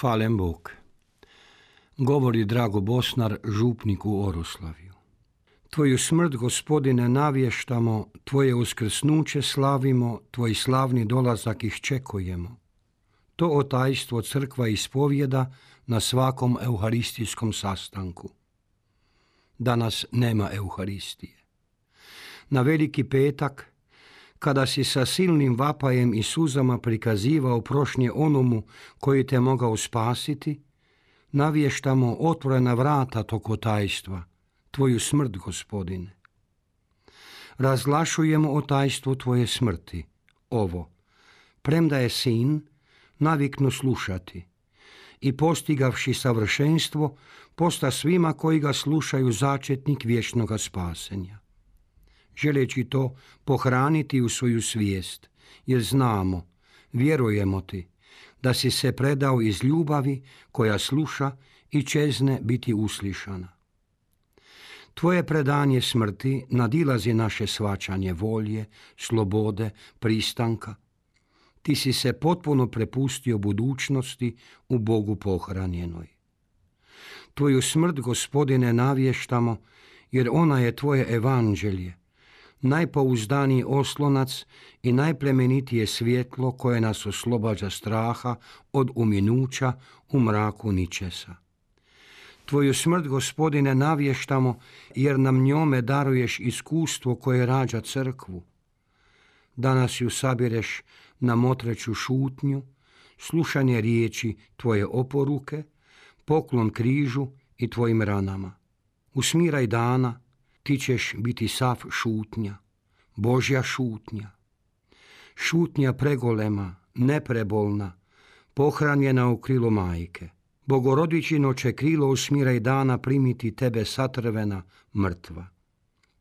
Falen Bog. Govori Drago Bosnar, župnik u Oroslaviju. Tvoju smrt, gospodine, navještamo, tvoje uskrsnuće slavimo, tvoj slavni dolazak iščekujemo. To otajstvo crkva ispovjeda na svakom euharistijskom sastanku. Danas nema euharistije. Na veliki petak, kada si sa silnim vapajem i suzama prikazivao prošnje onomu koji te mogao spasiti, navještamo otvorena vrata tog otajstva, tvoju smrt, gospodine. Razglašujemo otajstvo tvoje smrti, ovo, premda je sin, naviknu slušati. I postigavši savršenstvo, posta svima koji ga slušaju začetnik vječnoga spasenja želeći to pohraniti u svoju svijest, jer znamo, vjerujemo ti, da si se predao iz ljubavi koja sluša i čezne biti uslišana. Tvoje predanje smrti nadilazi naše svačanje volje, slobode, pristanka. Ti si se potpuno prepustio budućnosti u Bogu pohranjenoj. Tvoju smrt, gospodine, navještamo, jer ona je tvoje evanđelje, najpouzdaniji oslonac i najplemenitije svjetlo koje nas oslobađa straha od uminuća u mraku ničesa. Tvoju smrt, gospodine, navještamo jer nam njome daruješ iskustvo koje rađa crkvu. Danas ju sabireš na motreću šutnju, slušanje riječi tvoje oporuke, poklon križu i tvojim ranama. Usmiraj dana, ti ćeš biti sav šutnja, Božja šutnja. Šutnja pregolema, neprebolna, pohranjena u krilo majke. Bogorodičino će krilo usmiraj dana primiti tebe satrvena, mrtva.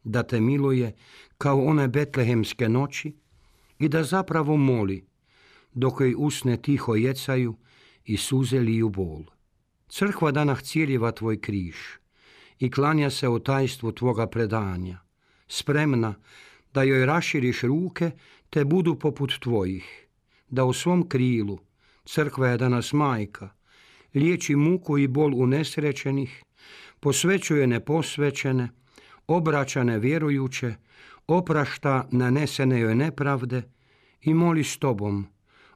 Da te miluje kao one betlehemske noći i da zapravo moli, dok joj usne tiho jecaju i suze liju bol. Crkva danah cijeljiva tvoj križ, i klanja se o tajstvu tvoga predanja, spremna da joj raširiš ruke te budu poput tvojih, da u svom krilu, crkva je danas majka, liječi muku i bol unesrećenih, posvećuje neposvećene, obraćane vjerujuće, oprašta nanesene joj nepravde i moli s tobom,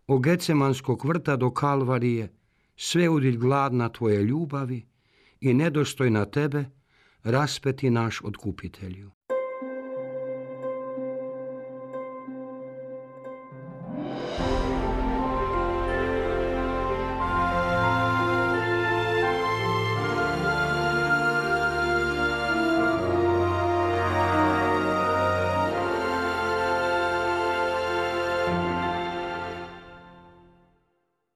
o Gecemanskog vrta do Kalvarije, sve udilj gladna tvoje ljubavi, i nedostojna tebe, raspeti naš otkupitelju.